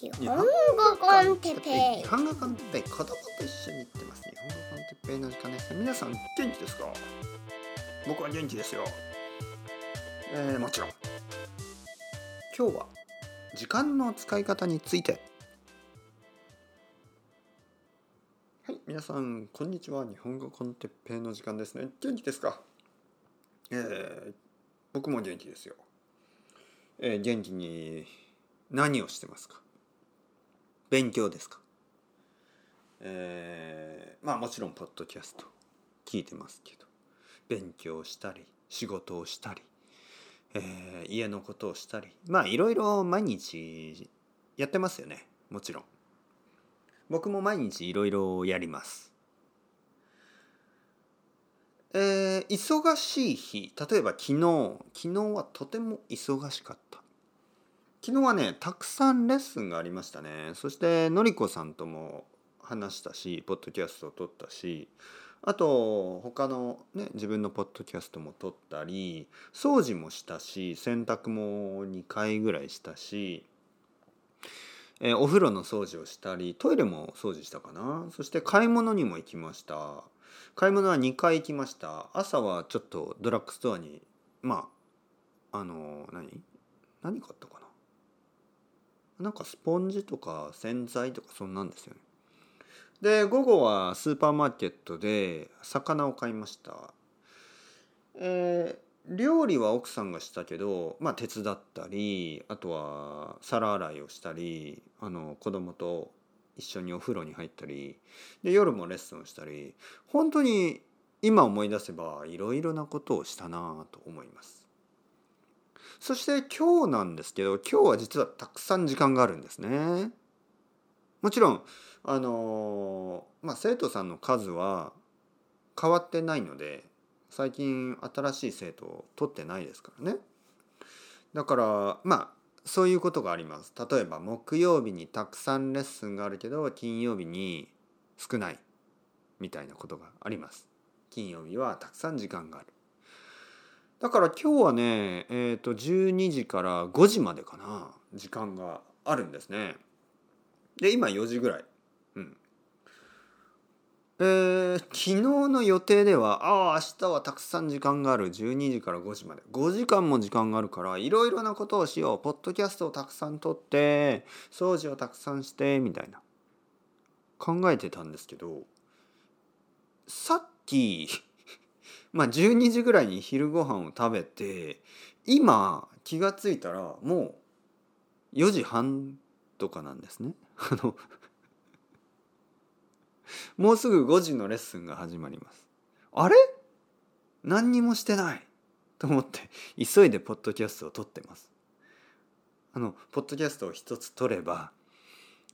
日本語コンテッペイ。日本語コンテッペイ。子供と一緒に行ってます日本語コンテッペイの時間です。皆さん元気ですか？僕は元気ですよ。えー、もちろん。今日は時間の使い方について。はい。皆さんこんにちは。日本語コンテッペイの時間ですね。元気ですか？えー、僕も元気ですよ。えー、元気に何をしてますか？勉強ですか？えー、まあもちろんポッドキャスト聞いてますけど。勉強したり仕事をしたり、えー、家のことをしたり。まあいろいろ毎日やってますよね。もちろん。僕も毎日いろいろやります。えー、忙しい日。例えば昨日。昨日はとても忙しかった。昨日はねたくさんレッスンがありましたね。そしてのりこさんとも話したしポッドキャストを撮ったしあと他のね自分のポッドキャストも撮ったり掃除もしたし洗濯も2回ぐらいしたし、えー、お風呂の掃除をしたりトイレも掃除したかな。そして買い物にも行きました。買い物は2回行きました。朝はちょっとドラッグストアにまああの何？何買ったかなんかスポンジとか洗剤とかそんなんですよね。で午後はスーパーマーケットで魚を買いました。えー、料理は奥さんがしたけどまあ手伝ったりあとは皿洗いをしたりあの子供と一緒にお風呂に入ったりで夜もレッスンをしたり本当に今思い出せばいろいろなことをしたなと思います。そして今日なんですけど今日は実はたくさん時間があるんですね。もちろんあのまあ生徒さんの数は変わってないので最近新しい生徒を取ってないですからね。だからまあそういうことがあります。例えば木曜日にたくさんレッスンがあるけど金曜日に少ないみたいなことがあります。金曜日はたくさん時間がある。だから今日はねえっ、ー、と12時から5時までかな時間があるんですね。で今4時ぐらい。うん。えー、昨日の予定ではああ明日はたくさん時間がある。12時から5時まで。5時間も時間があるからいろいろなことをしよう。ポッドキャストをたくさん撮って掃除をたくさんしてみたいな。考えてたんですけどさっきまあ12時ぐらいに昼ご飯を食べて今気が付いたらもう4時半とかなんですね。あの もうすぐ5時のレッスンが始まります。あれ？何にもしてないと思って急いでポッドキャストを撮ってます。あのポッドキャストを一つ撮れば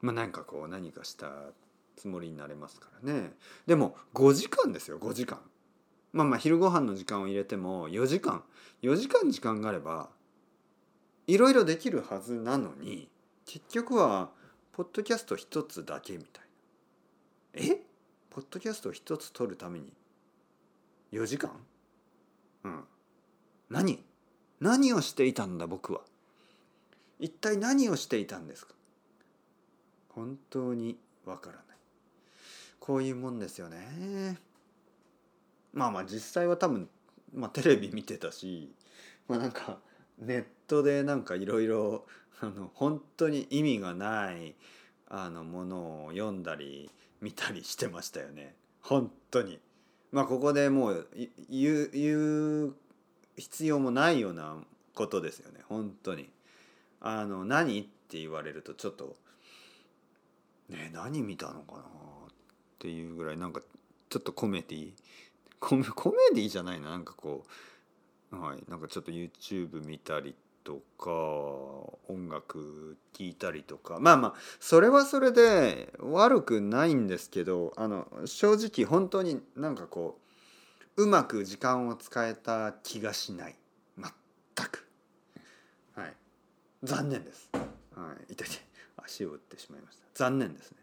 まあなんかこう何かしたつもりになれますからね。でも5時間ですよ5時間。まあまあ昼ご飯の時間を入れても4時間。4時間時間があればいろいろできるはずなのに結局はポッドキャスト一つだけみたいな。え？ポッドキャスト一つ撮るために4時間？うん。何？何をしていたんだ僕は？一体何をしていたんですか？本当にわからない。こういうもんですよね。まあまあ実際は多分、まあ、テレビ見てたし、まあ、なんかネットでなんかいろいろ本当に意味がないあのものを読んだり見たりしてましたよね本当に。まあここでもう言う言う必要もないようなことですよね本当に。あの何って言われるとちょっとね何見たのかなっていうぐらいなんかちょっとコメディコメ コメディじゃないななんかこう。はいなんかちょっと YouTube 見たりとか音楽聴いたりとか。まあまあそれはそれで悪くないんですけどあの正直本当になんかこううまく時間を使えた気がしない。全く。はい。残念です。はい。痛い。足を打ってしまいました。残念ですね。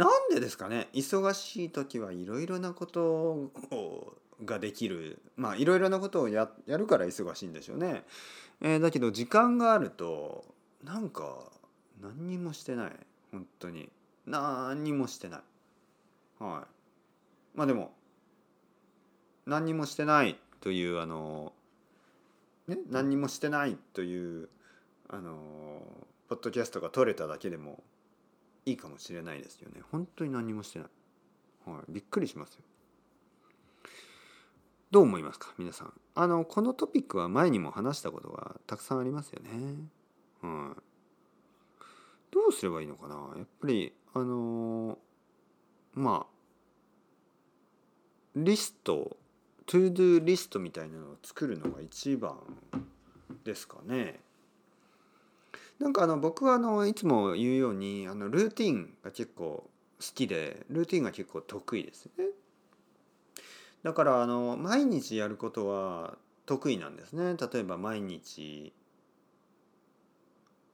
なんでですかね？忙しい時はいろいろなことをができる。まあいろいろなことをややるから忙しいんでしょうね。えー、だけど時間があるとなんか何にもしてない。本当に。何にもしてない。はい。まあでも何にもしてないというあのね？何にもしてないというあのポッドキャストが撮れただけでもいいかもしれないですよね。本当に何もしてない、はい、びっくりしますよ。どう思いますか？皆さん。あのこのトピックは前にも話したことがたくさんありますよね。はい。どうすればいいのかな？やっぱりあのまあリストトゥードゥリストみたいなのを作るのが一番ですかね。なんかあの僕はあのいつも言うようにあのルーティンが結構好きでルーティンが結構得意ですね。だからあの毎日やることは得意なんですね。例えば毎日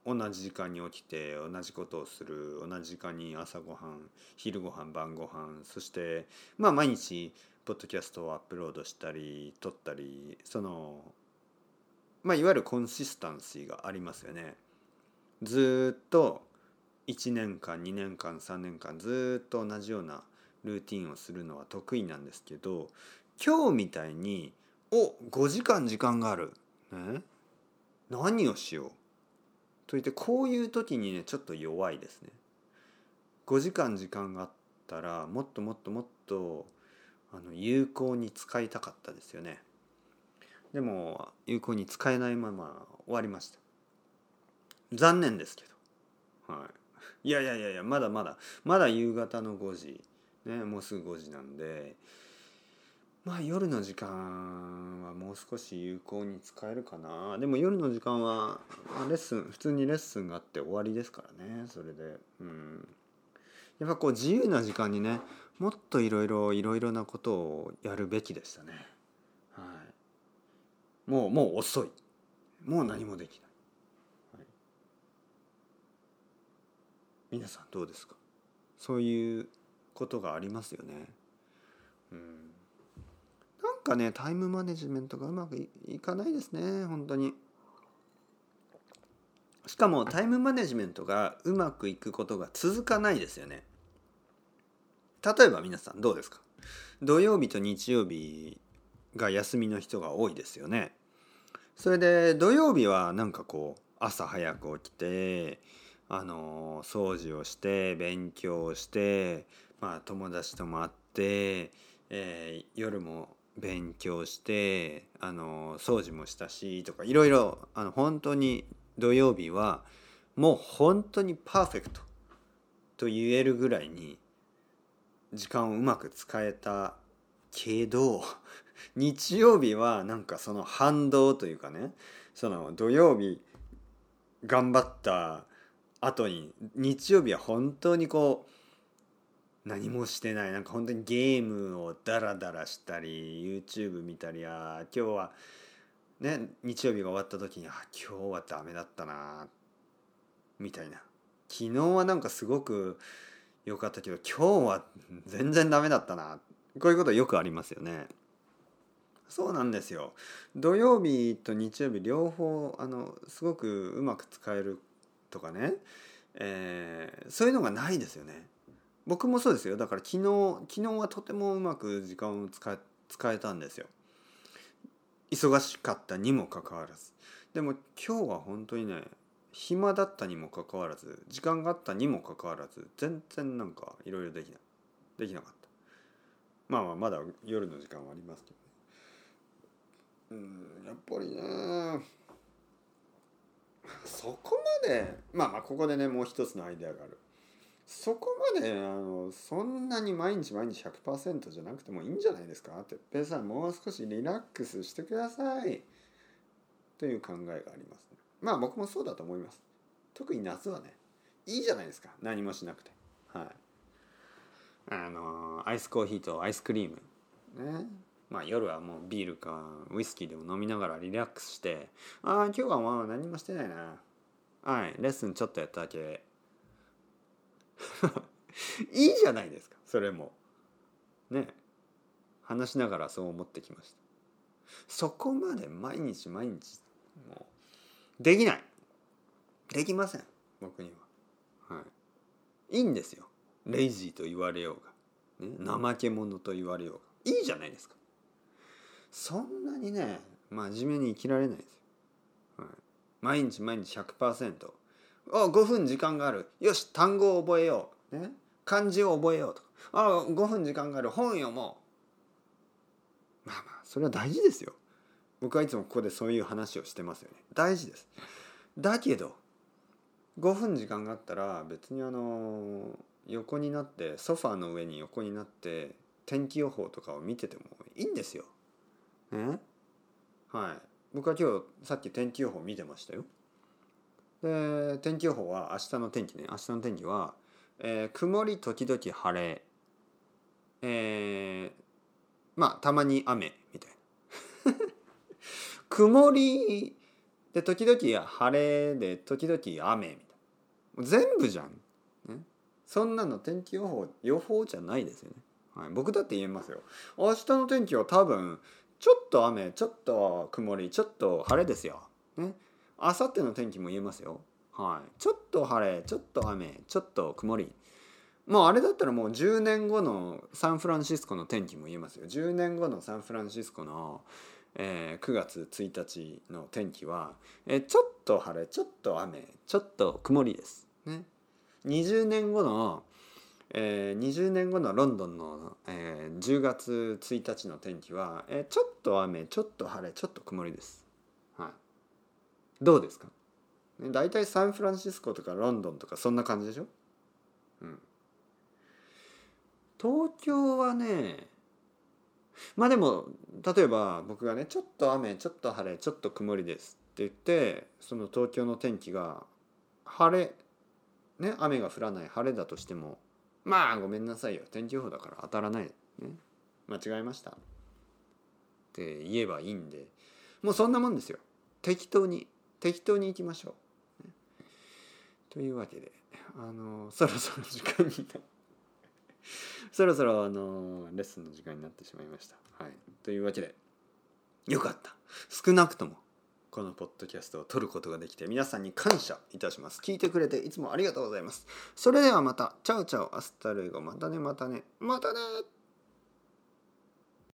同じ時間に起きて同じことをする同じ時間に朝ごはん昼ごはん晩ごはんそしてまあ毎日ポッドキャストをアップロードしたり撮ったりそのまあいわゆるコンシスタンシーがありますよね。ずっと1年間2年間3年間ずっと同じようなルーティンをするのは得意なんですけど今日みたいに「お5時間時間がある」ね何をしよう？といってこういう時にねちょっと弱いですね。5時間時間があったらもっともっともっとあの有効に使いたかったですよね。でも有効に使えないまま終わりました。残念ですけど。はい。いやいやいやいやまだまだ。まだ夕方の5時。ねもうすぐ5時なんで。まあ夜の時間はもう少し有効に使えるかな。でも夜の時間はレッスン普通にレッスンがあって終わりですからねそれで。うん。やっぱこう自由な時間にねもっといろいろいろいろなことをやるべきでしたね。はい。もうもう遅い。もう何もできない、はい、皆さんどうですか？そういうことがありますよね。うん。なんかねタイムマネジメントがうまくいかないですね本当に。しかもタイムマネジメントがうまくいくことが続かないですよね。例えば皆さんどうですか？土曜日と日曜日が休みの人が多いですよね。それで土曜日はなんかこう朝早く起きてあの掃除をして勉強をして、まあ、友達とも会って、えー、夜も勉強してあの掃除もしたしとかいろいろあの本当に土曜日はもう本当にパーフェクトと言えるぐらいに時間をうまく使えたけど 日曜日はなんかその反動というかねその土曜日頑張った後に日曜日は本当にこう何もしてない。なんか本当にゲームをダラダラしたり YouTube 見たりあ今日はね日曜日が終わった時にあ今日はダメだったなみたいな。昨日はなんかすごく良かったけど今日は全然ダメだったなこういうことよくありますよね。そうなんですよ。土曜日と日曜日両方あのすごくうまく使えるとかね、えー、そういうのがないですよね。僕もそうですよ。だから昨日昨日はとてもうまく時間を使え使えたんですよ。忙しかったにもかかわらず。でも今日は本当にね暇だったにもかかわらず時間があったにもかかわらず全然なんかいろいろできない。できなかった。まあまあまだ夜の時間はありますけどね。うんやっぱりねそこまでまあまあここでねもう一つのアイデアがある。そこまであのそんなに毎日毎日100%じゃなくてもいいんじゃないですかって。ペイさんもう少しリラックスしてください。という考えがあります、ね、まあ僕もそうだと思います。特に夏はねいいじゃないですか。何もしなくて。はい。あのアイスコーヒーとアイスクリーム。ね。まあ夜はもうビールかウイスキーでも飲みながらリラックスしてああ今日はまあ何もしてないな。はいレッスンちょっとやっただけ。いいじゃないですかそれも。ね。話しながらそう思ってきました。そこまで毎日毎日もうできない。できません僕には。はい。いいんですよ。レイジーと言われようが、ね、怠け者と言われようが。いいじゃないですか。そんなにね真面目に生きられないです。よ、はい、毎日毎日100%あ5分時間がある。よし単語を覚えよう、ね、漢字を覚えようと。かあ5分時間がある。本読もう。まあまあそれは大事ですよ。僕はいつもここでそういう話をしてますよね。大事です。だけど5分時間があったら別にあの横になってソファーの上に横になって天気予報とかを見ててもいいんですよ。ねはい。僕は今日さっき天気予報見てましたよ。で天気予報は明日の天気ね。明日の天気は、えー、曇り時々晴れ。えー、まあたまに雨みたいな。曇りで時々晴れで時々雨みたいな。全部じゃん、ね、そんなの天気予報予報じゃないですよね、はい、僕だって言えますよ。明日の天気は多分ちょっと雨ちょっと曇りちょっと晴れですよ。ね。明後日の天気も言えますよ。はい。ちょっと晴れちょっと雨ちょっと曇り。もうあれだったらもう10年後のサンフランシスコの天気も言えますよ。10年後のサンフランシスコのえー、9月1日の天気は、えー、ちょっと晴れちょっと雨ちょっと曇りです。ね、20年後の、えー、20年後のロンドンの、えー、10月1日の天気は、えー、ちょっと雨ちょっと晴れちょっと曇りです。はい、どうですか、ね、大体サンフランシスコとかロンドンとかそんな感じでしょ、うん、東京はねまあでも例えば僕がねちょっと雨ちょっと晴れちょっと曇りですって言ってその東京の天気が晴れね雨が降らない晴れだとしてもまあごめんなさいよ。天気予報だから当たらない、ね、間違えました。って言えばいいんで。もうそんなもんですよ。適当に適当にいきましょう、ね、というわけであのそろそろ時間になそろそろあのレッスンの時間になってしまいました。はい、というわけでよかった。少なくとも。このポッドキャストを撮ることができて皆さんに感謝いたします。聞いてくれていつもありがとうございます。それではまた。チャオチャオ。アスタルイゴ。またねまたね。またね